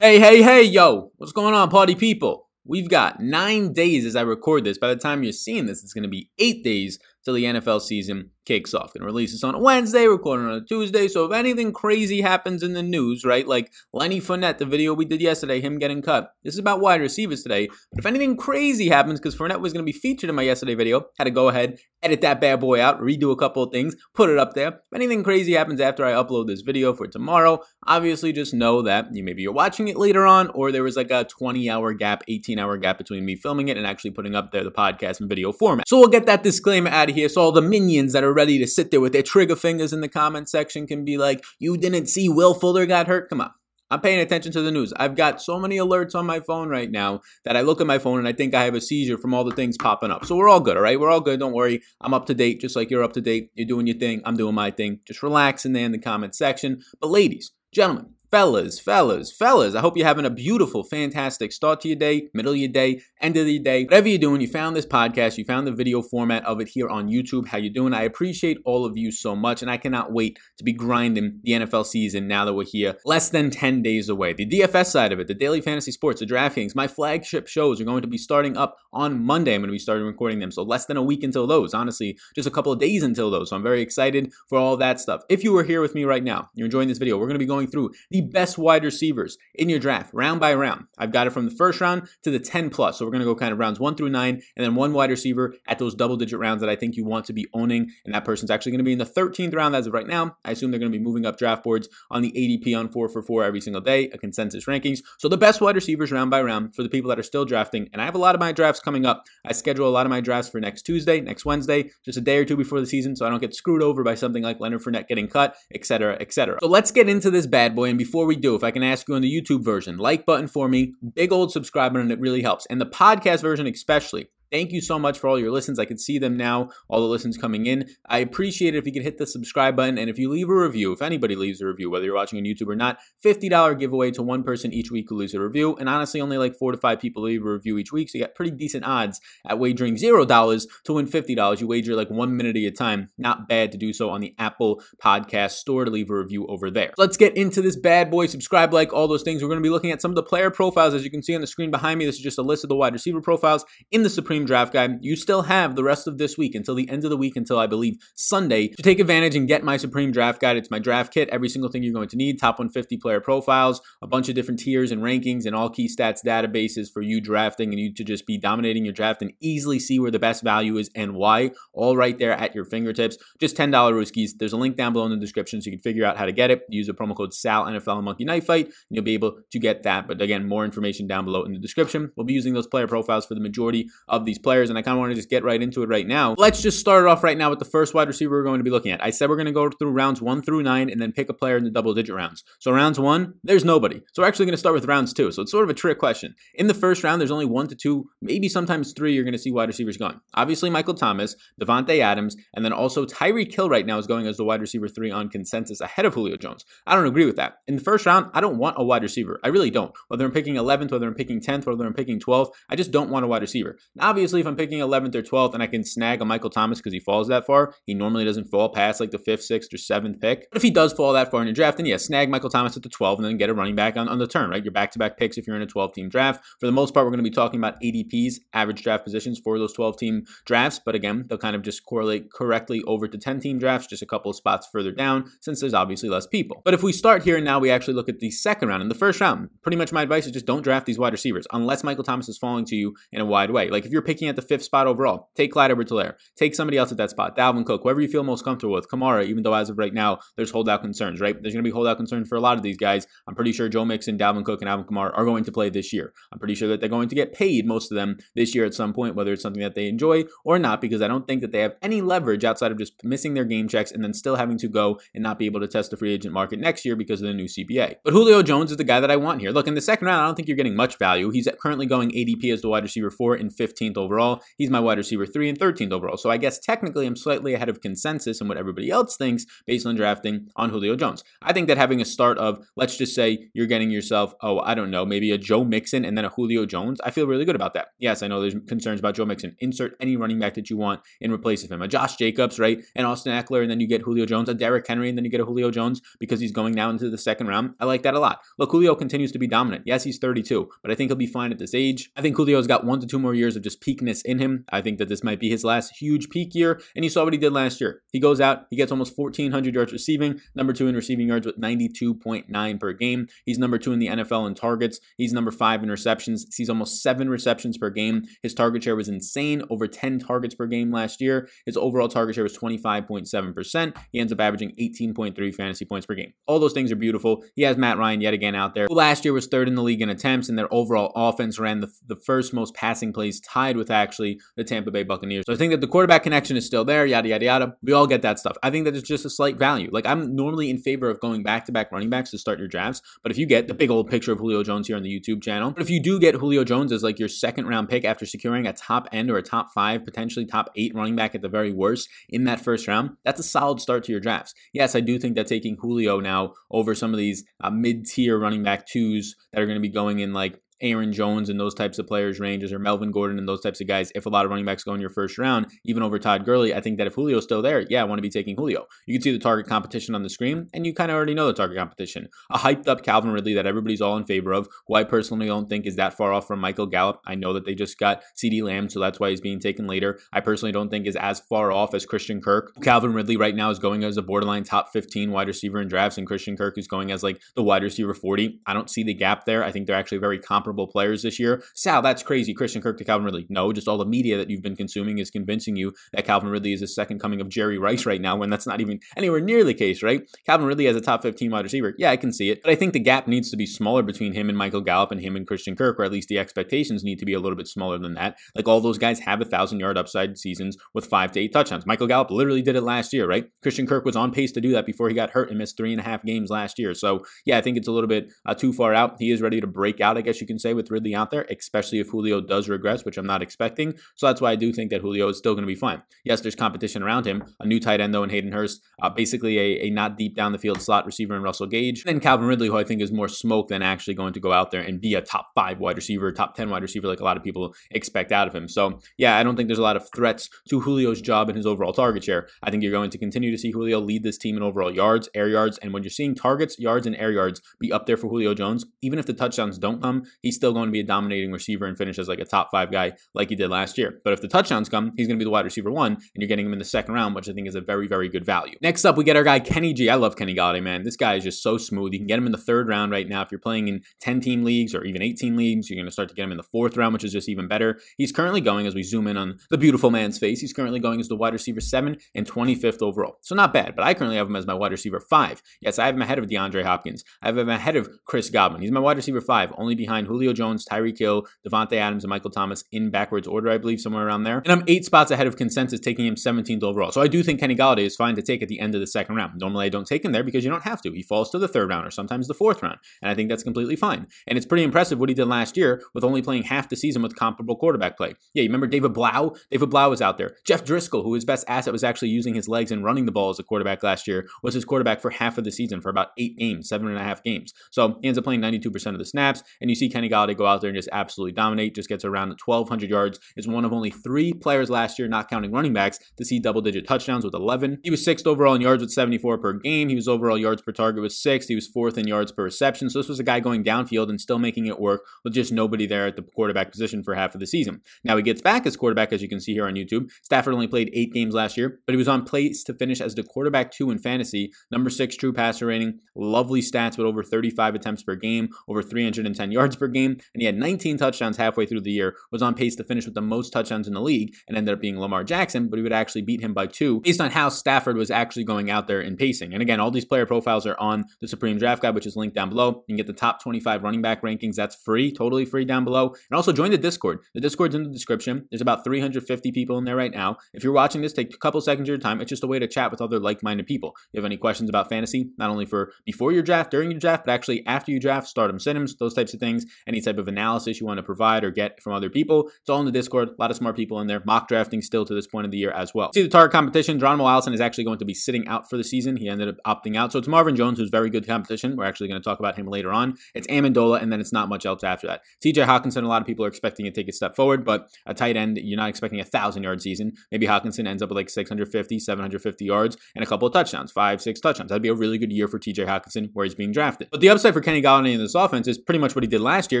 Hey, hey, hey, yo, what's going on, party people? We've got nine days as I record this. By the time you're seeing this, it's going to be eight days till the NFL season kicks off. Gonna release this on a Wednesday, recording on a Tuesday. So if anything crazy happens in the news, right, like Lenny Fournette, the video we did yesterday, him getting cut. This is about wide receivers today. But if anything crazy happens, because Fournette was gonna be featured in my yesterday video, had to go ahead, edit that bad boy out, redo a couple of things, put it up there. If anything crazy happens after I upload this video for tomorrow, obviously just know that you maybe you're watching it later on, or there was like a 20 hour gap, 18 hour gap between me filming it and actually putting up there the podcast and video format. So we'll get that disclaimer out of here. So all the minions that are ready to sit there with their trigger fingers in the comment section can be like, you didn't see Will Fuller got hurt? Come on. I'm paying attention to the news. I've got so many alerts on my phone right now that I look at my phone and I think I have a seizure from all the things popping up. So we're all good, all right? We're all good. Don't worry. I'm up to date just like you're up to date. You're doing your thing. I'm doing my thing. Just relax in there in the comment section. But ladies, gentlemen, Fellas, fellas, fellas, I hope you're having a beautiful, fantastic start to your day, middle of your day, end of the day. Whatever you're doing, you found this podcast, you found the video format of it here on YouTube. How you doing? I appreciate all of you so much, and I cannot wait to be grinding the NFL season now that we're here, less than 10 days away. The DFS side of it, the daily fantasy sports, the DraftKings, my flagship shows are going to be starting up on Monday. I'm going to be starting recording them, so less than a week until those. Honestly, just a couple of days until those. So I'm very excited for all that stuff. If you are here with me right now, you're enjoying this video, we're going to be going through the the best wide receivers in your draft, round by round. I've got it from the first round to the 10 plus. So we're going to go kind of rounds one through nine, and then one wide receiver at those double digit rounds that I think you want to be owning. And that person's actually going to be in the 13th round as of right now. I assume they're going to be moving up draft boards on the ADP on 4 for 4 every single day, a consensus rankings. So the best wide receivers round by round for the people that are still drafting. And I have a lot of my drafts coming up. I schedule a lot of my drafts for next Tuesday, next Wednesday, just a day or two before the season, so I don't get screwed over by something like Leonard Fournette getting cut, etc., etc. So let's get into this bad boy. And before we do, do, if I can ask you on the YouTube version, like button for me, big old subscribe button, it really helps. And the podcast version, especially, Thank you so much for all your listens. I can see them now, all the listens coming in. I appreciate it if you could hit the subscribe button and if you leave a review, if anybody leaves a review, whether you're watching on YouTube or not, $50 giveaway to one person each week who leaves a review. And honestly, only like four to five people leave a review each week. So you got pretty decent odds at wagering $0 to win $50. You wager like one minute at a time. Not bad to do so on the Apple Podcast Store to leave a review over there. Let's get into this bad boy. Subscribe, like, all those things. We're going to be looking at some of the player profiles as you can see on the screen behind me. This is just a list of the wide receiver profiles in the Supreme Draft Guide. You still have the rest of this week until the end of the week, until I believe Sunday, to take advantage and get my Supreme Draft Guide. It's my draft kit, every single thing you're going to need, top 150 player profiles, a bunch of different tiers and rankings, and all key stats databases for you drafting and you to just be dominating your draft and easily see where the best value is and why, all right there at your fingertips. Just $10 Rooskies. There's a link down below in the description so you can figure out how to get it. Use the promo code SAL NFL Monkey Knife Fight, and you'll be able to get that. But again, more information down below in the description. We'll be using those player profiles for the majority of these players, and I kind of want to just get right into it right now. Let's just start it off right now with the first wide receiver we're going to be looking at. I said we're going to go through rounds one through nine and then pick a player in the double digit rounds. So rounds one, there's nobody. So we're actually going to start with rounds two. So it's sort of a trick question. In the first round, there's only one to two, maybe sometimes three, you're going to see wide receivers going. Obviously, Michael Thomas, Davante Adams, and then also Tyreek Hill right now is going as the wide receiver three on consensus ahead of Julio Jones. I don't agree with that. In the first round, I don't want a wide receiver. I really don't. Whether I'm picking 11th, whether I'm picking 10th, whether I'm picking 12th, I just don't want a wide receiver. Now, obviously, if I'm picking 11th or 12th and I can snag a Michael Thomas because he falls that far, he normally doesn't fall past like the fifth, sixth, or seventh pick. But if he does fall that far in your draft, then yeah, snag Michael Thomas at the 12 and then get a running back on, on the turn, right? Your back to back picks if you're in a 12 team draft. For the most part, we're going to be talking about ADPs, average draft positions for those 12 team drafts. But again, they'll kind of just correlate correctly over to 10 team drafts, just a couple of spots further down since there's obviously less people. But if we start here and now we actually look at the second round, and the first round, pretty much my advice is just don't draft these wide receivers unless Michael Thomas is falling to you in a wide way. Like if you're picking at the fifth spot overall, take Clyde Edwards take somebody else at that spot, Dalvin Cook, whoever you feel most comfortable with, Kamara, even though as of right now, there's holdout concerns, right? There's going to be holdout concerns for a lot of these guys. I'm pretty sure Joe Mixon, Dalvin Cook, and Alvin Kamara are going to play this year. I'm pretty sure that they're going to get paid, most of them, this year at some point, whether it's something that they enjoy or not, because I don't think that they have any leverage outside of just missing their game checks and then still having to go and not be able to test the free agent market next year because of the new CBA. But Julio Jones is the guy that I want here. Look, in the second round, I don't think you're getting much value. He's currently going ADP as the wide receiver four in 15th overall. He's my wide receiver 3 and 13th overall. So I guess technically I'm slightly ahead of consensus and what everybody else thinks based on drafting on Julio Jones. I think that having a start of, let's just say you're getting yourself, oh, I don't know, maybe a Joe Mixon and then a Julio Jones, I feel really good about that. Yes, I know there's concerns about Joe Mixon. Insert any running back that you want in replace of him. A Josh Jacobs, right? And Austin Ekeler, and then you get Julio Jones. A Derrick Henry, and then you get a Julio Jones because he's going now into the second round. I like that a lot. Look, Julio continues to be dominant. Yes, he's 32, but I think he'll be fine at this age. I think Julio's got one to two more years of just peakness in him. I think that this might be his last huge peak year, and you saw what he did last year. He goes out, he gets almost 1,400 yards receiving, number two in receiving yards with 92.9 per game. He's number two in the NFL in targets. He's number five in receptions. Sees almost seven receptions per game. His target share was insane, over 10 targets per game last year. His overall target share was 25.7%. He ends up averaging 18.3 fantasy points per game. All those things are beautiful. He has Matt Ryan yet again out there, last year was third in the league in attempts, and their overall offense ran the, the first most passing plays, tied with actually the Tampa Bay Buccaneers. So I think that the quarterback connection is still there, yada, yada, yada. We all get that stuff. I think that it's just a slight value. Like, I'm normally in favor of going back to back running backs to start your drafts, but if you get the big old picture of Julio Jones here on the YouTube channel, but if you do get Julio Jones as like your second round pick after securing a top end or a top five, potentially top eight running back at the very worst in that first round, that's a solid start to your drafts. Yes, I do think that taking Julio now over some of these uh, mid tier running back twos that are going to be going in like Aaron Jones and those types of players ranges or Melvin Gordon and those types of guys, if a lot of running backs go in your first round, even over Todd Gurley, I think that if Julio's still there, yeah, I want to be taking Julio. You can see the target competition on the screen, and you kind of already know the target competition. A hyped up Calvin Ridley that everybody's all in favor of, who I personally don't think is that far off from Michael Gallup. I know that they just got CD Lamb, so that's why he's being taken later. I personally don't think is as far off as Christian Kirk. Calvin Ridley right now is going as a borderline top 15 wide receiver in drafts, and Christian Kirk is going as like the wide receiver 40. I don't see the gap there. I think they're actually very comparable players this year. Sal, that's crazy. Christian Kirk to Calvin Ridley. No, just all the media that you've been consuming is convincing you that Calvin Ridley is the second coming of Jerry Rice right now, when that's not even anywhere near the case, right? Calvin Ridley as a top 15 wide receiver. Yeah, I can see it. But I think the gap needs to be smaller between him and Michael Gallup and him and Christian Kirk, or at least the expectations need to be a little bit smaller than that. Like all those guys have a thousand yard upside seasons with five to eight touchdowns. Michael Gallup literally did it last year, right? Christian Kirk was on pace to do that before he got hurt and missed three and a half games last year. So yeah, I think it's a little bit uh, too far out. He is ready to break out, I guess you can say, with Ridley out there, especially if Julio does regress, which I'm not expecting. So that's why I do think that Julio is still going to be fine. Yes, there's competition around him. A new tight end, though, in Hayden Hurst, uh, basically a, a not deep down the field slot receiver in Russell Gage. And then Calvin Ridley, who I think is more smoke than actually going to go out there and be a top five wide receiver, top 10 wide receiver, like a lot of people expect out of him. So yeah, I don't think there's a lot of threats to Julio's job and his overall target share. I think you're going to continue to see Julio lead this team in overall yards, air yards, and when you're seeing targets, yards, and air yards be up there for Julio Jones, even if the touchdowns don't come, he's still going to be a dominating receiver and finish as like a top five guy like he did last year. But if the touchdowns come, he's going to be the wide receiver one, and you're getting him in the second round, which I think is a very, very good value. Next up, we get our guy Kenny G. I love Kenny Golladay, man. This guy is just so smooth. You can get him in the third round right now. If you're playing in 10 team leagues or even 18 leagues, you're going to start to get him in the fourth round, which is just even better. He's currently going, as we zoom in on the beautiful man's face, he's currently going as the wide receiver seven and 25th overall. So not bad, but I currently have him as my wide receiver five. Yes, I have him ahead of DeAndre Hopkins. I have him ahead of Chris Godwin. He's my wide receiver five, only behind Julio Jones, Tyreek Hill, Davante Adams, and Michael Thomas in backwards order, I believe, somewhere around there. And I'm eight spots ahead of consensus, taking him 17th overall. So I do think Kenny Golladay is fine to take at the end of the second round. Normally, I don't take him there because you don't have to. He falls to the third round or sometimes the fourth round. And I think that's completely fine. And it's pretty impressive what he did last year with only playing half the season with comparable quarterback play. Yeah, you remember David Blough? David Blough was out there. Jeff Driskel, who his best asset was actually using his legs and running the ball as a quarterback last year, was his quarterback for half of the season for about eight games, seven and a half games. So he ends up playing 92% of the snaps. And you see Kenny Golladay go out there and just absolutely dominate, just gets around 1,200 yards, is one of only three players last year, not counting running backs, to see double digit touchdowns with 11. He was sixth overall in yards with 74 per game. He was overall yards per target with sixth. He was fourth in yards per reception. So this was a guy going downfield and still making it work with just nobody there at the quarterback position for half of the season. Now he gets back as quarterback, as you can see here on YouTube. Stafford only played eight games last year, but he was on pace to finish as the quarterback two in fantasy, number six true passer rating, lovely stats with over 35 attempts per game, over 310 yards per game, and he had 19 touchdowns halfway through the year, was on pace to finish with the most touchdowns in the league, and ended up being Lamar Jackson, but he would actually beat him by two based on how Stafford was actually going out there and pacing. And again, all these player profiles are on the Supreme Draft Guide, which is linked down below. You can get the top 25 running back rankings. That's free, totally free down below. And also join the Discord. The Discord's in the description. There's about 350 people in there right now. If you're watching this, take a couple seconds of your time. It's just a way to chat with other like-minded people. If you have any questions about fantasy, not only for before your draft, during your draft, but actually after you draft, stardom, synonyms, those types of things, any type of analysis you want to provide or get from other people. It's all in the Discord. A lot of smart people in there. Mock drafting still to this point of the year as well. See the target competition. Geronimo Allison is actually going to be sitting out for the season. He ended up opting out. So it's Marvin Jones, who's very good competition. We're actually going to talk about him later on. It's Amendola, and then it's not much else after that. TJ Hockenson, a lot of people are expecting to take a step forward, but a tight end, you're not expecting a thousand yard season. Maybe Hockenson ends up with like 650, 750 yards and a couple of touchdowns, five, six touchdowns. That'd be a really good year for TJ Hockenson where he's being drafted. But the upside for Kenny Golladay in this offense is pretty much what he did last year,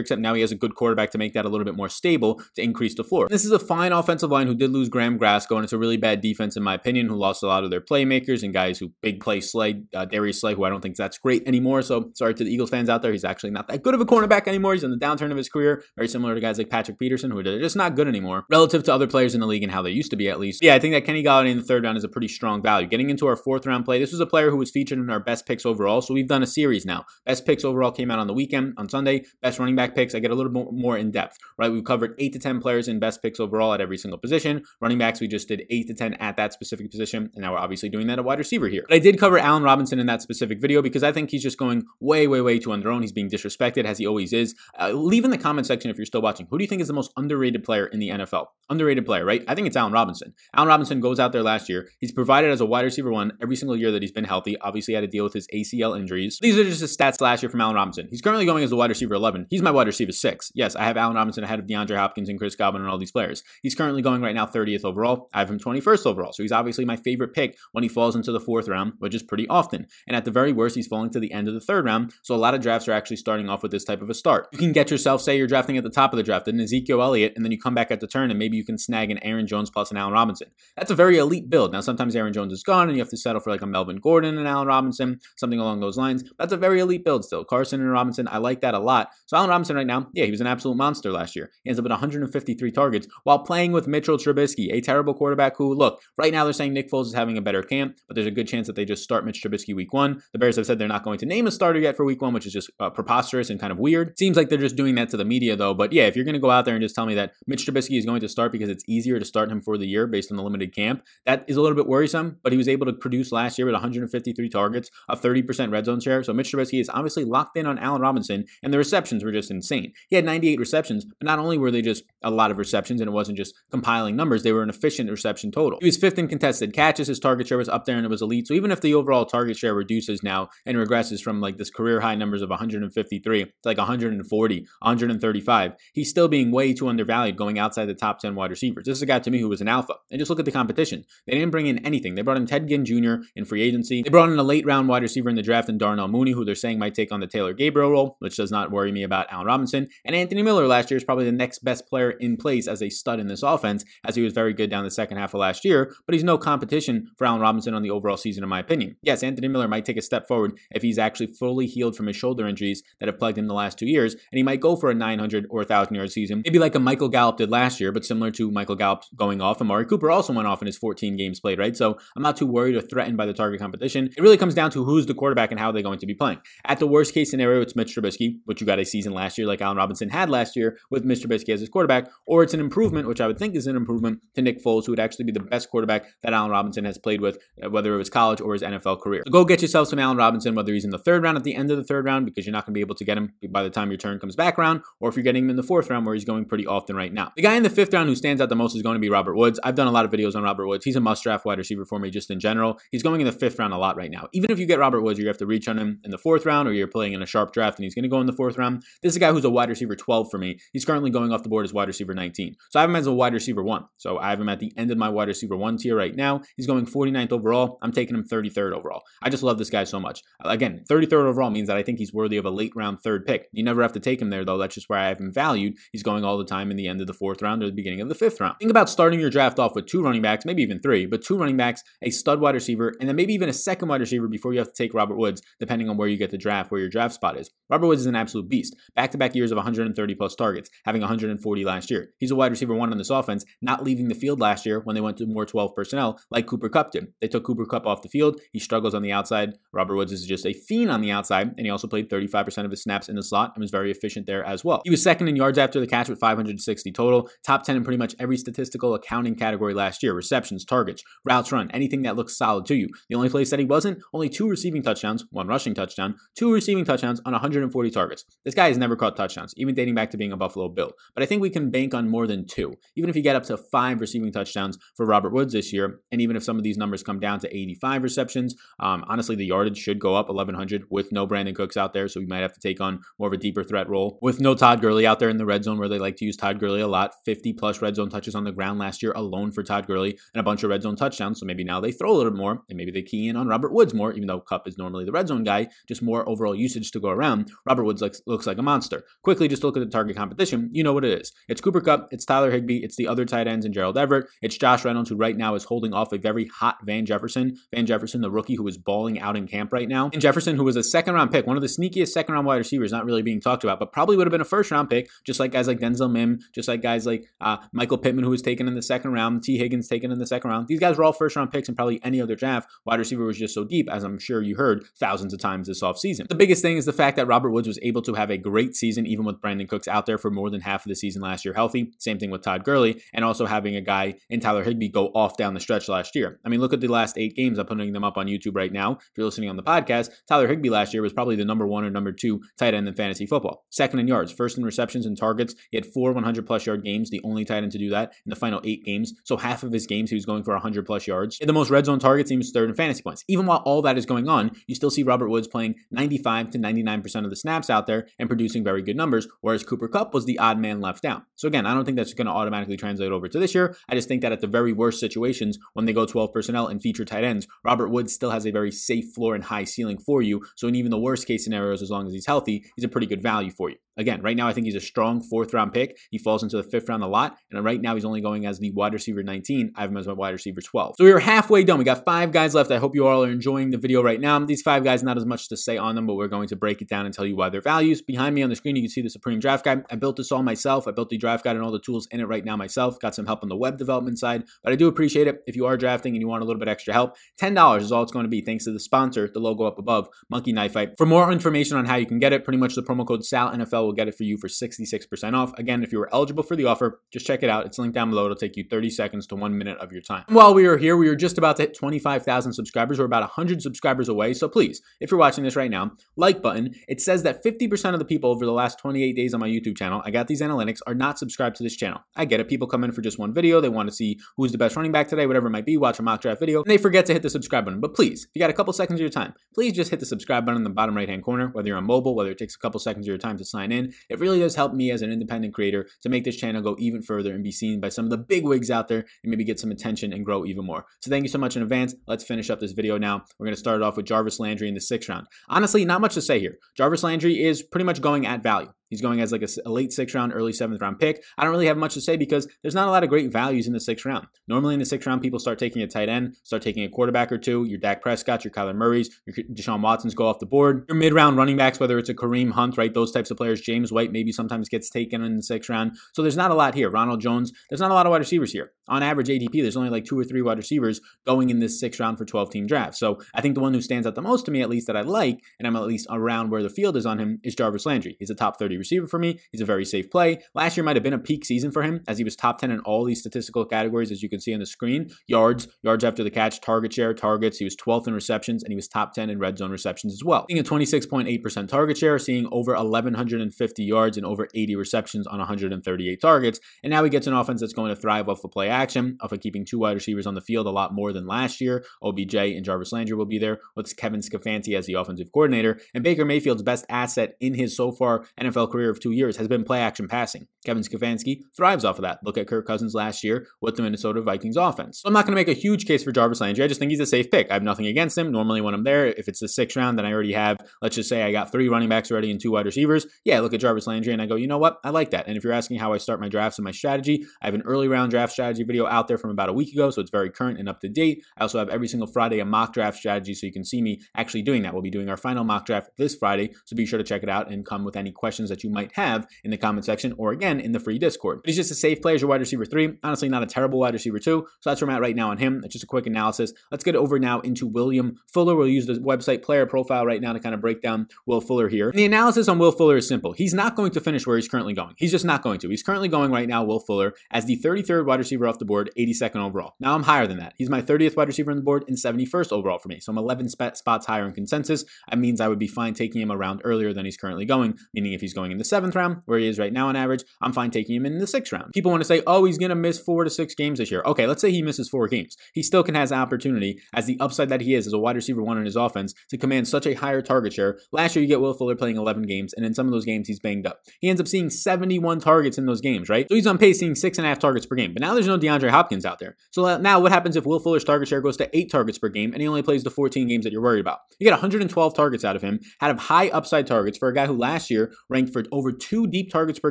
except now he has a good quarterback to make that a little bit more stable to increase the floor. This is a fine offensive line who did lose Graham Glasgow, and it's a really bad defense in my opinion, who lost a lot of their playmakers and guys who big play Slay, uh, Darius Slay, who I don't think that's great anymore. So sorry to the Eagles fans out there. He's actually not that good of a cornerback anymore. He's in the downturn of his career, very similar to guys like Patrick Peterson, who are just not good anymore relative to other players in the league and how they used to be at least. Yeah, I think that Kenny Golladay in the third round is a pretty strong value. Getting into our fourth round play, this was a player who was featured in our best picks overall. So we've done a series now. Best picks overall came out on the weekend on Sunday. Best running back picks, I get a little bit more in depth, right? We've covered eight to 10 players in best picks overall at every single position. Running backs, we just did eight to 10 at that specific position. And now we're obviously doing that at wide receiver here. But I did cover Allen Robinson in that specific video because I think he's just going way, way, way too underowned. He's being disrespected as he always is. Uh, leave in the comment section if you're still watching. Who do you think is the most underrated player in the NFL? Underrated player, right? I think it's Allen Robinson. Allen Robinson goes out there last year. He's provided as a wide receiver one every single year that he's been healthy. Obviously, had to deal with his ACL injuries. These are just his stats last year from Allen Robinson. He's currently going as the wide receiver 11. He's my wide receiver six. Yes, I have Allen Robinson ahead of DeAndre Hopkins and Chris Godwin and all these players. He's currently going right now 30th overall. I have him 21st overall. So he's obviously my favorite pick when he falls into the fourth round, which is pretty often. And at the very worst, he's falling to the end of the third round. So a lot of drafts are actually starting off with this type of a start. You can get yourself, say you're drafting at the top of the draft, an Ezekiel Elliott, and then you come back at the turn and maybe you can snag an Aaron Jones plus an Allen Robinson. That's a very elite build. Now, sometimes Aaron Jones is gone and you have to settle for like a Melvin Gordon and Allen Robinson, something along those lines. That's a very elite build still. Carson and Robinson, I like that a lot. So Allen Robinson right now, yeah, he was an absolute monster last year. He ends up with 153 targets while playing with Mitchell Trubisky, a terrible quarterback who, look, right now they're saying Nick Foles is having a better camp, but there's a good chance that they just start Mitch Trubisky week one. The Bears have said they're not going to name a starter yet for week one, which is just uh, preposterous and kind of weird. Seems like they're just doing that to the media though. But yeah, if you're going to go out there and just tell me that Mitch Trubisky is going to start because it's easier to start him for the year based on the limited camp, that is a little bit worrisome. But he was able to produce last year with 153 targets, a 30% red zone share. So Mitch Trubisky is obviously locked in on Allen Robinson, and the receptions were just insane. He had 98 receptions, but not only were they just a lot of receptions and it wasn't just compiling numbers, they were an efficient reception total. He was fifth in contested catches, his target share was up there and it was elite. So even if the overall target share reduces now and regresses from like this career high numbers of 153 to like 140, 135, he's still being way too undervalued going outside the top 10 wide receivers. This is a guy to me who was an alpha. And just look at the competition. They didn't bring in anything. They brought in Ted Ginn Jr. in free agency. They brought in a late round wide receiver in the draft in Darnell Mooney, who they're saying might take on the Taylor Gabriel role, which does not worry me about Allen Robinson. And Anthony Miller last year is probably the next best player in place as a stud in this offense, as he was very good down the second half of last year, but he's no competition for Allen Robinson on the overall season, in my opinion. Yes, Anthony Miller might take a step forward if he's actually fully healed from his shoulder injuries that have plagued him the last two years, and he might go for a 900 or 1,000 yard season, maybe like a Michael Gallup did last year, but similar to Michael Gallup going off. Amari Cooper also went off in his 14 games played, right? So I'm not too worried or threatened by the target competition. It really comes down to who's the quarterback and how they're going to be playing. At the worst case scenario, it's Mitch Trubisky, which you got a season last year like Allen Robinson had last year with Mr. Trubisky as his quarterback, or it's an improvement, which I would think is an improvement to Nick Foles, who would actually be the best quarterback that Allen Robinson has played with, uh, whether it was college or his NFL career. So go get yourself some Allen Robinson, whether he's in the third round at the end of the third round, because you're not going to be able to get him by the time your turn comes back around, or if you're getting him in the fourth round, where he's going pretty often right now. The guy in the fifth round who stands out the most is going to be Robert Woods. I've done a lot of videos on Robert Woods. He's a must draft wide receiver for me just in general. He's going in the fifth round a lot right now. Even if you get Robert Woods, you have to reach on him in the fourth round, or you're playing in a sharp draft and he's going to go in the fourth round. This is a guy who's a wide receiver 12 for me. He's currently going off the board as wide receiver 19. So I have him as a wide receiver one. So I have him at the end of my wide receiver one tier right now. He's going 49th overall. I'm taking him 33rd overall. I just love this guy so much. Again, 33rd overall means that I think he's worthy of a late round third pick. You never have to take him there though. That's just where I have him valued. He's going all the time in the end of the fourth round or the beginning of the fifth round. Think about starting your draft off with two running backs, maybe even three, but two running backs, a stud wide receiver, and then maybe even a second wide receiver before you have to take Robert Woods, depending on where you get the draft, where your draft spot is. Robert Woods is an absolute beast. Back to back years of 130 plus targets, having 140 last year. He's a wide receiver one on this offense, not leaving the field last year when they went to more 12 personnel like Cooper Kupp did. They took Cooper Kupp off the field. He struggles on the outside. Robert Woods is just a fiend on the outside, and he also played 35% of his snaps in the slot and was very efficient there as well. He was second in yards after the catch with 560 total, top 10 in pretty much every statistical accounting category last year receptions, targets, routes run, anything that looks solid to you. The only place that he wasn't, only two receiving touchdowns, one rushing touchdown, two receiving touchdowns on 140 targets. This guy has never never caught touchdowns, even dating back to being a Buffalo Bill. But I think we can bank on more than two, even if you get up to five receiving touchdowns for Robert Woods this year. And even if some of these numbers come down to 85 receptions, um, honestly, the yardage should go up 1,100 with no Brandin Cooks out there. So we might have to take on more of a deeper threat role with no Todd Gurley out there in the red zone where they like to use Todd Gurley a lot. 50 plus red zone touches on the ground last year alone for Todd Gurley and a bunch of red zone touchdowns. So maybe now they throw a little more and maybe they key in on Robert Woods more, even though Kupp is normally the red zone guy, just more overall usage to go around. Robert Woods looks, looks like a monster. Quickly, just look at the target competition. You know what it is. It's Cooper Kupp, it's Tyler Higbee, it's the other tight ends and Gerald Everett, it's Josh Reynolds, who right now is holding off a very hot Van Jefferson. Van Jefferson, the rookie who is balling out in camp right now. And Jefferson, who was a second round pick, one of the sneakiest second round wide receivers, not really being talked about, but probably would have been a first round pick, just like guys like Denzel Mim, just like guys like uh, Michael Pittman, who was taken in the second round, Tee Higgins taken in the second round. These guys were all first round picks and probably any other draft. Wide receiver was just so deep, as I'm sure you heard thousands of times this offseason. The biggest thing is the fact that Robert Woods was able to have a great season, even with Brandin Cooks out there for more than half of the season last year healthy. Same thing with Todd Gurley, and also having a guy in Tyler Higbee go off down the stretch last year. I mean, look at the last eight games. I'm putting them up on YouTube right now. If you're listening on the podcast, Tyler Higbee last year was probably the number one or number two tight end in fantasy football. Second in yards, first in receptions and targets. He had four 100 plus yard games, the only tight end to do that in the final eight games. So half of his games, he was going for 100 plus yards. In the most red zone targets, he was third in fantasy points. Even while all that is going on, you still see Robert Woods playing 95 to 99% of the snaps out there and producing very good numbers, whereas Cooper Kupp was the odd man left out. So again, I don't think that's going to automatically translate over to this year. I just think that at the very worst situations, when they go 12 personnel and feature tight ends, Robert Woods still has a very safe floor and high ceiling for you. So in even the worst case scenarios, as long as he's healthy, he's a pretty good value for you. Again, right now I think he's a strong fourth round pick. He falls into the fifth round a lot, and right now he's only going as the wide receiver 19. I have him as my wide receiver 12. So we are halfway done. We got five guys left. I hope you all are enjoying the video right now. These five guys, not as much to say on them, but we're going to break it down and tell you why their values. Behind me on the screen, you can see the Supreme Draft Guide. I built this all myself. I built the draft guide and all the tools in it right now myself. Got some help on the web development side, but I do appreciate it. If you are drafting and you want a little bit extra help, $10 is all it's going to be thanks to the sponsor, the logo up above, Monkey Knife Fight. For more information on how you can get it, pretty much the promo code SALNFL will get it for you for 66% off. Again, if you are eligible for the offer, just check it out. It's linked down below. It'll take you 30 seconds to one minute of your time. While we were here, we were just about to hit 25,000 subscribers. We're about 100 subscribers away. So please, if you're watching this right now, like button. It says that 50% of the people over the last 28 days on my YouTube channel, I got these analytics, are not subscribed to this channel. I get it. People come in for just one video. They want to see who's the best running back today, whatever it might be, watch a mock draft video, and they forget to hit the subscribe button. But please, if you got a couple seconds of your time, please just hit the subscribe button in the bottom right hand corner, whether you're on mobile, whether it takes a couple seconds of your time to sign in. It really does help me as an independent independent creator to make this channel go even further and be seen by some of the big wigs out there and maybe get some attention and grow even more. So thank you so much in advance. Let's finish up this video now. We're going to start it off with Jarvis Landry in the sixth round. Honestly, not much to say here. Jarvis Landry is pretty much going at value. He's going as like a, late sixth round, early seventh round pick. I don't really have much to say because there's not a lot of great values in the sixth round. Normally in the sixth round, people start taking a tight end, start taking a quarterback or two. Your Dak Prescott, your Kyler Murray's, your Deshaun Watsons go off the board. Your mid round running backs, whether it's a Kareem Hunt, right? Those types of players. James White maybe sometimes gets taken in the sixth round. So there's not a lot here. Ronald Jones, there's not a lot of wide receivers here. On average, ADP, there's only like two or three wide receivers going in this sixth round for 12 team draft. So I think the one who stands out the most to me, at least that I like, and I'm at least around where the field is on him, is Jarvis Landry. He's a top 30 receiver for me. He's a very safe play. Last year might have been a peak season for him as he was top 10 in all these statistical categories, as you can see on the screen yards, yards after the catch, target share, targets. He was 12th in receptions, and he was top 10 in red zone receptions as well. Seeing a 26.8% target share, seeing over 1,150 yards and over 80 receptions on 138 targets. And now he gets an offense that's going to thrive off of play action, off of keeping two wide receivers on the field a lot more than last year. OBJ and Jarvis Landry will be there with Kevin Stefanski as the offensive coordinator. And Baker Mayfield's best asset in his so far NFL career of two years has been play action passing. Kevin Stefanski thrives off of that. Look at Kirk Cousins last year with the Minnesota Vikings offense. So I'm not going to make a huge case for Jarvis Landry. I just think he's a safe pick. I have nothing against him. Normally, when I'm there, if it's the sixth round, then I already have, let's just say I got three running backs already and two wide receivers. Yeah, I look at Jarvis Landry and I go, you know what? I like that. And if you're asking how I start my drafts and my strategy, I have an early round draft strategy video out there from about a week ago, so it's very current and up to date. I also have every single Friday a mock draft strategy, so you can see me actually doing that. We'll be doing our final mock draft this Friday, so be sure to check it out and come with any questions that you might have in the comment section or again in the free Discord. But he's just a safe play as your wide receiver three. Honestly, not a terrible wide receiver two. So that's where I'm at right now on him. That's just a quick analysis. Let's get over now into William Fuller. We'll use the website player profile right now to kind of break down Will Fuller here. And the analysis on Will Fuller is simple. He's not going to finish where he's currently going. He's just not going to. He's currently going right now, Will Fuller, as the 33rd wide receiver off the board, 82nd overall. Now I'm higher than that. He's my 30th wide receiver on the board and 71st overall for me. So I'm 11 spots higher in consensus. That means I would be fine taking him around earlier than he's currently going, meaning if he's going going in the seventh round, where he is right now on average, I'm fine taking him in the sixth round. People want to say, oh, he's going to miss four to six games this year. Okay, let's say he misses four games. He still can has opportunity, as the upside that he is as a wide receiver one in his offense, to command such a higher target share. Last year, you get Will Fuller playing 11 games, and in some of those games, he's banged up. He ends up seeing 71 targets in those games, right? So he's on pace seeing six and a half targets per game. But now there's no DeAndre Hopkins out there. So now what happens if Will Fuller's target share goes to eight targets per game and he only plays the 14 games that you're worried about? You get 112 targets out of him, out of high upside targets for a guy who last year ranked for over two deep targets per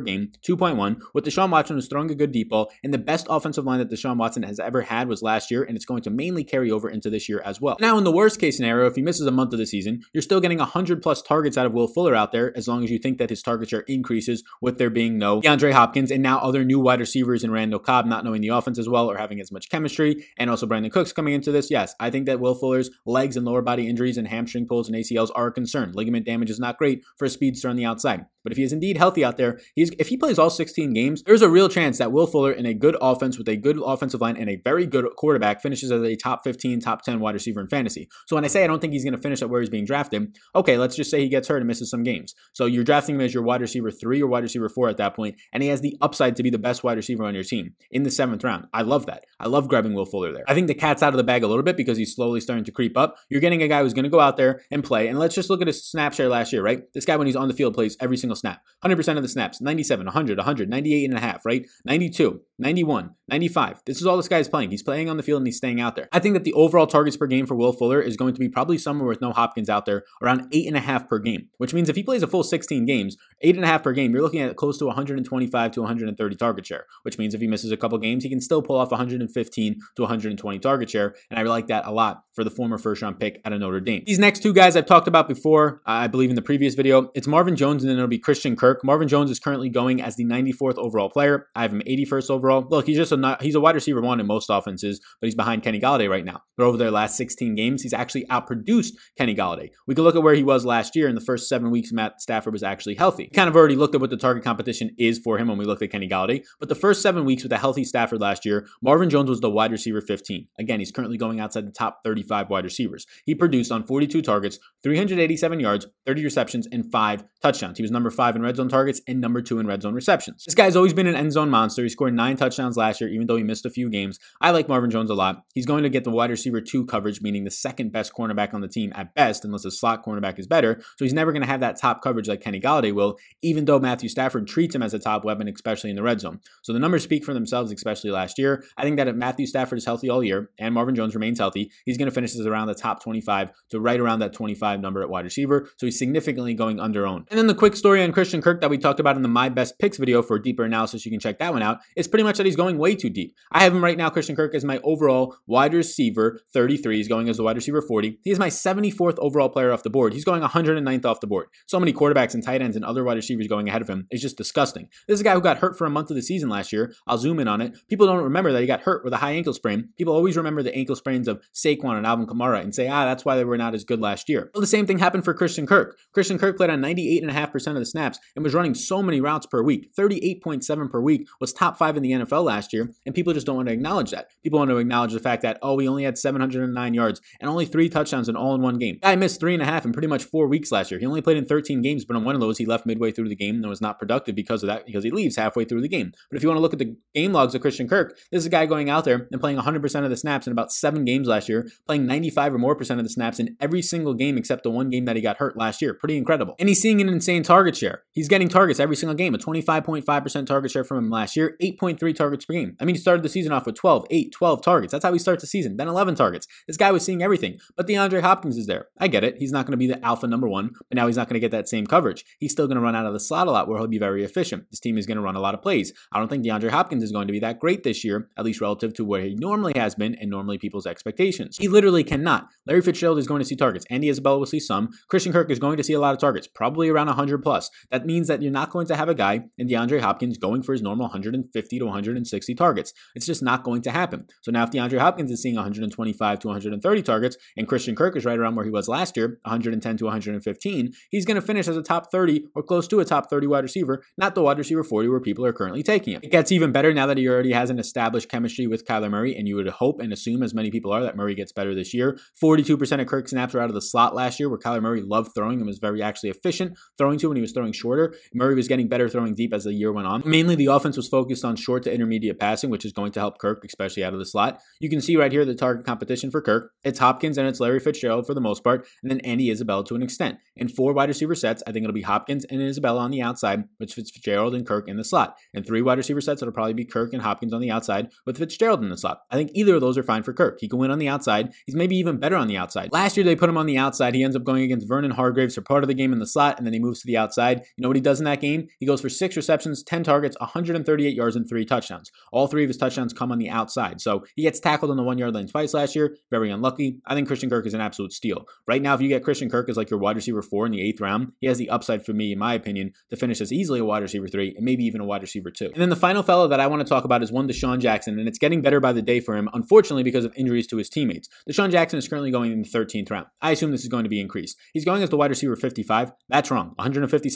game, 2.1, with Deshaun Watson was throwing a good deep ball, and the best offensive line that Deshaun Watson has ever had was last year, and it's going to mainly carry over into this year as well. Now, in the worst case scenario, if he misses a month of the season, you're still getting 100 plus targets out of Will Fuller out there, as long as you think that his target share increases with there being no DeAndre Hopkins and now other new wide receivers in Randall Cobb not knowing the offense as well or having as much chemistry, and also Brandin Cooks coming into this. Yes, I think that Will Fuller's legs and lower body injuries and hamstring pulls and ACLs are a concern. Ligament damage is not great for a speedster on the outside. But if he is indeed healthy out there, he's if he plays all 16 games, there's a real chance that Will Fuller in a good offense with a good offensive line and a very good quarterback finishes as a top 15, top 10 wide receiver in fantasy. So when I say I don't think he's going to finish at where he's being drafted, okay, let's just say he gets hurt and misses some games. So you're drafting him as your wide receiver three or wide receiver four at that point, and he has the upside to be the best wide receiver on your team in the seventh round. I love that. I love grabbing Will Fuller there. I think the cat's out of the bag a little bit because he's slowly starting to creep up. You're getting a guy who's going to go out there and play. And let's just look at his snap share last year, right? This guy, when he's on the field, plays every single snap. 100% of the snaps, 97, 100, 100, 98 and a half, right? 92, 91, 95. This is all this guy is playing. He's playing on the field and he's staying out there. I think that the overall targets per game for Will Fuller is going to be probably somewhere with no Hopkins out there around eight and a half per game, which means if he plays a full 16 games, eight and a half per game, you're looking at close to 125 to 130 target share, which means if he misses a couple games, he can still pull off 115 to 120 target share. And I like that a lot for the former first round pick out of Notre Dame. These next two guys I've talked about before, I believe in the previous video. It's Marvin Jones and then it'll be Christian Kirk. Marvin Jones is currently going as the 94th overall player. I have him 81st overall. Look, he's just a he's a wide receiver one in most offenses, but he's behind Kenny Golladay right now. But over their last 16 games, he's actually outproduced Kenny Golladay. We can look at where he was last year in the first seven weeks. Matt Stafford was actually healthy. Kind of already looked at what the target competition is for him when we looked at Kenny Golladay. But the first seven weeks with a healthy Stafford last year, Marvin Jones was the wide receiver 15. Again, he's currently going outside the top 35 wide receivers. He produced on 42 targets, 387 yards, 30 receptions, and five touchdowns. He was number five in red zone targets and number two in red zone receptions. This guy's always been an end zone monster. He scored nine touchdowns last year, even though he missed a few games. I like Marvin Jones a lot. He's going to get the wide receiver two coverage, meaning the second best cornerback on the team at best, unless the slot cornerback is better. So he's never going to have that top coverage like Kenny Golladay will, even though Matthew Stafford treats him as a top weapon, especially in the red zone. So the numbers speak for themselves, especially last year. I think that if Matthew Stafford is healthy all year and Marvin Jones remains healthy, he's going to finish as around the top 25 to right around that 25 number at wide receiver. So he's significantly going under owned. And then the quick story on Christian Kirk that we talked about in the My Best Picks video for a deeper analysis, you can check that one out. It's pretty much that he's going way too deep. I have him right now, Christian Kirk, as my overall wide receiver 33. He's going as the wide receiver 40. He is my 74th overall player off the board. He's going 109th off the board. So many quarterbacks and tight ends and other wide receivers going ahead of him. It's just disgusting. This is a guy who got hurt for a month of the season last year. I'll zoom in on it. People don't remember that he got hurt with a high ankle sprain. People always remember the ankle sprains of Saquon and Alvin Kamara and say, ah, that's why they were not as good last year. Well, the same thing happened for Christian Kirk. Christian Kirk played on 98.5% of the snaps and was running so many routes per week. 38.7 per week was top five in the NFL last year, and people just don't want to acknowledge that. People want to acknowledge the fact that, oh, we only had 709 yards and only three touchdowns in all in one game. Guy missed three and a half in pretty much four weeks last year. He only played in 13 games, but on one of those, he left midway through the game and was not productive because of that, because he leaves halfway through the game. But if you want to look at the game logs of Christian Kirk, this is a guy going out there and playing 100% of the snaps in about seven games last year, playing 95 or more percent of the snaps in every single game except the one game that he got hurt last year. Pretty incredible. And he's seeing an insane target share. He's getting targets every single game, a 25.5% target share from him last year, 8.3 targets per game. I mean, he started the season off with 12, 8, 12 targets. That's how he starts the season. Then 11 targets. This guy was seeing everything. But DeAndre Hopkins is there. I get it. He's not going to be the alpha number one, but now he's not going to get that same coverage. He's still going to run out of the slot a lot where he'll be very efficient. This team is going to run a lot of plays. I don't think DeAndre Hopkins is going to be that great this year, at least relative to where he normally has been and normally people's expectations. He literally cannot. Larry Fitzgerald is going to see targets. Andy Isabella will see some. Christian Kirk is going to see a lot of targets, probably around 100 plus. That means that you're not going to have a guy in DeAndre Hopkins going for his normal 150 to 160 targets. It's just not going to happen. So now if DeAndre Hopkins is seeing 125 to 130 targets and Christian Kirk is right around where he was last year, 110 to 115, he's going to finish as a top 30 or close to a top 30 wide receiver, not the wide receiver 40 where people are currently taking him. It gets even better now that he already has an established chemistry with Kyler Murray, and you would hope and assume, as many people are, that Murray gets better this year. 42% of Kirk snaps were out of the slot last year, where Kyler Murray loved throwing and was very actually efficient throwing to when he was throwing shorter. Murray was getting better throwing deep as the year went on. Mainly the offense was focused on short to intermediate passing, which is going to help Kirk, especially out of the slot. You can see right here the target competition for Kirk. It's Hopkins and it's Larry Fitzgerald for the most part, and then Andy Isabella to an extent. In four wide receiver sets, I think it'll be Hopkins and Isabella on the outside, with Fitzgerald and Kirk in the slot. And three wide receiver sets, it'll probably be Kirk and Hopkins on the outside with Fitzgerald in the slot. I think either of those are fine for Kirk. He can win on the outside. He's maybe even better on the outside. Last year they put him on the outside. He ends up going against Vernon Hargreaves for part of the game in the slot, and then he moves to the outside. You know what he does in that game? He goes for six receptions, 10 targets, 138 yards, and three touchdowns. All three of his touchdowns come on the outside. So he gets tackled on the one yard line twice last year. Very unlucky. I think Christian Kirk is an absolute steal. Right now, if you get Christian Kirk as like your wide receiver four in the eighth round, he has the upside for me, in my opinion, to finish as easily a wide receiver three and maybe even a wide receiver two. And then the final fellow that I want to talk about is one DeSean Jackson, and it's getting better by the day for him, unfortunately, because of injuries to his teammates. DeSean Jackson is currently going in the 13th round. I assume this is going to be increased. He's going as the wide receiver 55. That's wrong.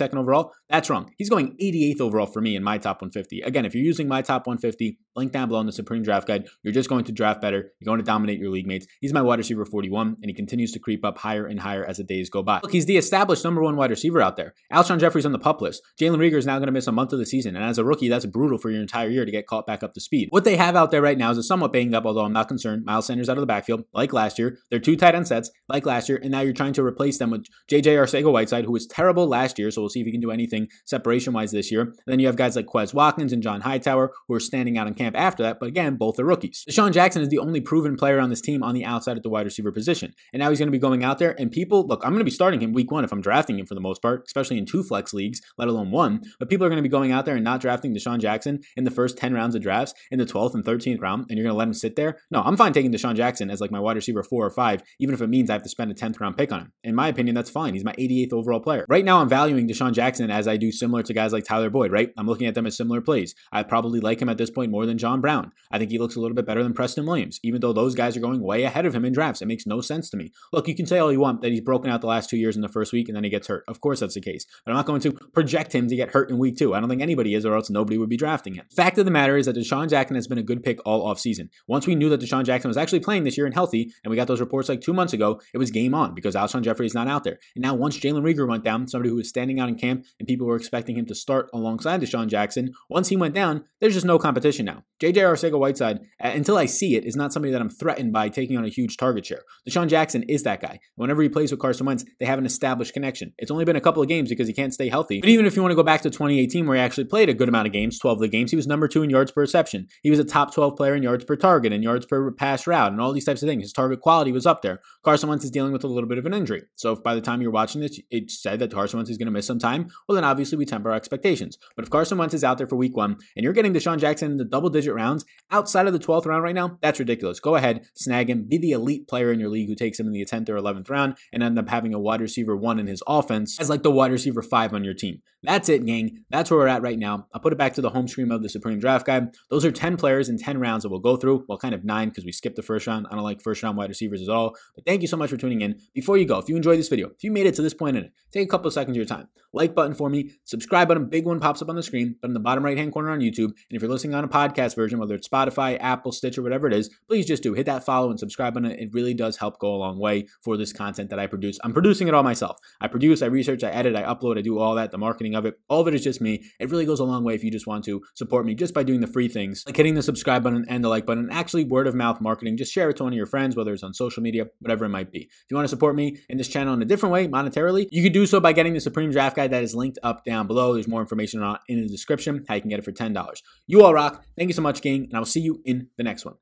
152nd overall. That's wrong. He's going 88th overall for me in my top 150. Again, if you're using my top 150, link down below in the Supreme Draft Guide. You're just going to draft better. You're going to dominate your league mates. He's my wide receiver 41, and he continues to creep up higher and higher as the days go by. Look, he's the established number one wide receiver out there. Alshon Jeffery's on the pup list. Jalen Reagor is now going to miss a month of the season, and as a rookie, that's brutal for your entire year to get caught back up to speed. What they have out there right now is a somewhat banged up, although I'm not concerned. Miles Sanders out of the backfield, like last year. They're two tight end sets, like last year, and now you're trying to replace them with JJ Arcega-Whiteside, who was terrible last year, so we'll see if he can do anything separation wise this year. And then you have guys like Quez Watkins and John Hightower who are standing out in camp after that, but again, both are rookies. DeSean Jackson is the only proven player on this team on the outside at the wide receiver position. And now he's going to be going out there, and people, look, I'm going to be starting him week one if I'm drafting him for the most part, especially in two flex leagues, let alone one. But people are going to be going out there and not drafting DeSean Jackson in the first 10 rounds of drafts in the 12th and 13th round, and you're going to let him sit there. No, I'm fine taking DeSean Jackson as like my wide receiver four or five, even if it means I have to spend a 10th round pick on him. In my opinion, that's fine. He's my 88th overall player. Right now, I'm valuing DeSean Jackson as I do similar to guys like Tyler Boyd, right? I'm looking at them as similar plays. I probably like him at this point more than John Brown. I think he looks a little bit better than Preston Williams, even though those guys are going way ahead of him in drafts. It makes no sense to me. Look, you can say all you want that he's broken out the last two years in the first week and then he gets hurt. Of course, that's the case. But I'm not going to project him to get hurt in week two. I don't think anybody is, or else nobody would be drafting him. Fact of the matter is that DeSean Jackson has been a good pick all offseason. Once we knew that DeSean Jackson was actually playing this year and healthy, and we got those reports like two months ago, it was game on because Alshon Jeffery is not out there. And now once Jalen Reagor went down, somebody who was standing out in camp and people were expecting him to start alongside DeSean Jackson, once he went down, there's just no competition now. JJ Arcega-Whiteside, until I see it, is not somebody that I'm threatened by taking on a huge target share. DeSean Jackson is that guy. Whenever he plays with Carson Wentz, they have an established connection. It's only been a couple of games because he can't stay healthy. But even if you want to go back to 2018, where he actually played a good amount of games, 12 of the games, he was number two in yards per reception. He was a top 12 player in yards per target and yards per pass route and all these types of things. His target quality was up there. Carson Wentz is dealing with a little bit of an injury. So if by the time you're watching this, it said that Carson Wentz is going to miss some time, well, then obviously we temper our expectations. But if Carson Wentz is out there for week one and you're getting DeSean Jackson in the double digit rounds outside of the 12th round right now, that's ridiculous. Go ahead, snag him, be the elite player in your league who takes him in the 10th or 11th round and end up having a wide receiver one in his offense as like the wide receiver five on your team. That's it, gang. That's where we're at right now. I'll put it back to the home screen of the Supreme Draft Guide. Those are 10 players in 10 rounds that we'll go through. Well, kind of nine because we skipped the first round. I don't like first round wide receivers at all. But thank you so much for tuning in. Before you go, if you enjoyed this video, if you made it to this point in it, take a couple of seconds of your time. Like button for me, subscribe button, big one pops up on the screen, but in the bottom right hand corner on YouTube. And if you're listening on a podcast version, whether it's Spotify, Apple, Stitcher, or whatever it is, please just do hit that follow and subscribe button. It really does help go a long way for this content that I produce. I'm producing it all myself. I produce, I research, I edit, I upload, I do all that, the marketing of it. All of it is just me. It really goes a long way if you just want to support me just by doing the free things, like hitting the subscribe button and the like button. Actually, word of mouth marketing. Just share it to one of your friends, whether it's on social media, whatever it might be. If you want to support me in this channel in a different way, monetarily, you could do so by getting the Supreme Draft Guide that is linked up down below. There's more information on in the description how you can get it for $10. You all rock. Thank you so much, gang, and I will see you in the next one.